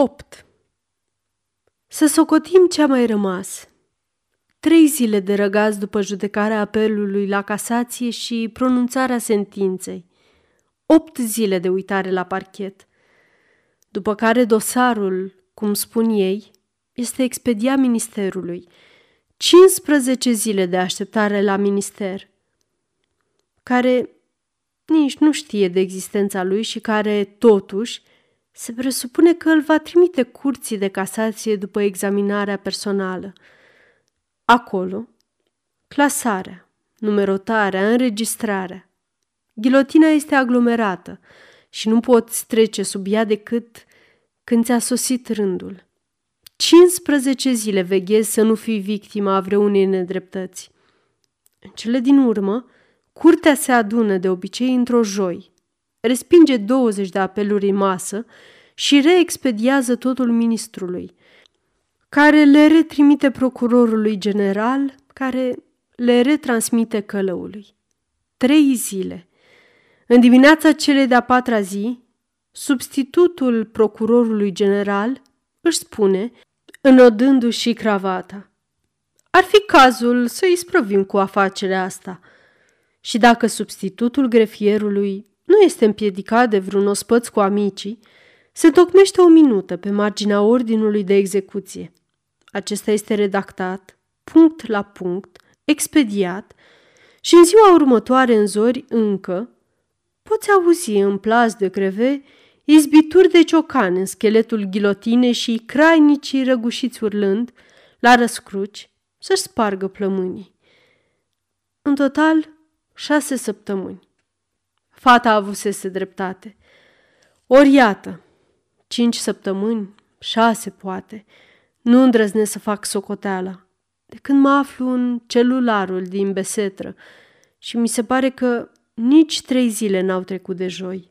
8. Să socotim ce a mai rămas. Trei zile de răgaz după judecarea apelului la casație și pronunțarea sentinței. Opt zile de uitare la parchet. După care dosarul, cum spun ei, este expediat ministerului. 15 zile de așteptare la minister, care nici nu știe de existența lui și care, totuși, se presupune că îl va trimite curții de casație după examinarea personală. Acolo, clasarea, numerotarea, înregistrarea. Ghilotina este aglomerată și nu poți trece sub ea decât când ți-a sosit rândul. 15 zile veghezi să nu fii victima vreunei nedreptăți. În cele din urmă, curtea se adună de obicei într-o joi, respinge 20 de apeluri în masă și reexpediază totul ministrului, care le retrimite procurorului general, care le retransmite călăului. Trei zile. În dimineața celei de-a patra zi, substitutul procurorului general își spune, înodându-și cravata. Ar fi cazul să îi sprăvim cu afacerea asta. Și dacă substitutul grefierului nu este împiedicat de vreun ospăț cu amicii, se tocmește o minută pe marginea ordinului de execuție. Acesta este redactat, punct la punct, expediat și în ziua următoare în zori încă poți auzi în plas de greve izbituri de ciocan în scheletul ghilotinei și crainicii răgușiți urlând la răscruci să-și spargă plămânii. În total, șase săptămâni. Fata avusese dreptate. Ori iată, cinci săptămâni, șase poate, nu îndrăznesc să fac socoteala. De când mă aflu în celularul din besetră și mi se pare că nici trei zile n-au trecut de joi.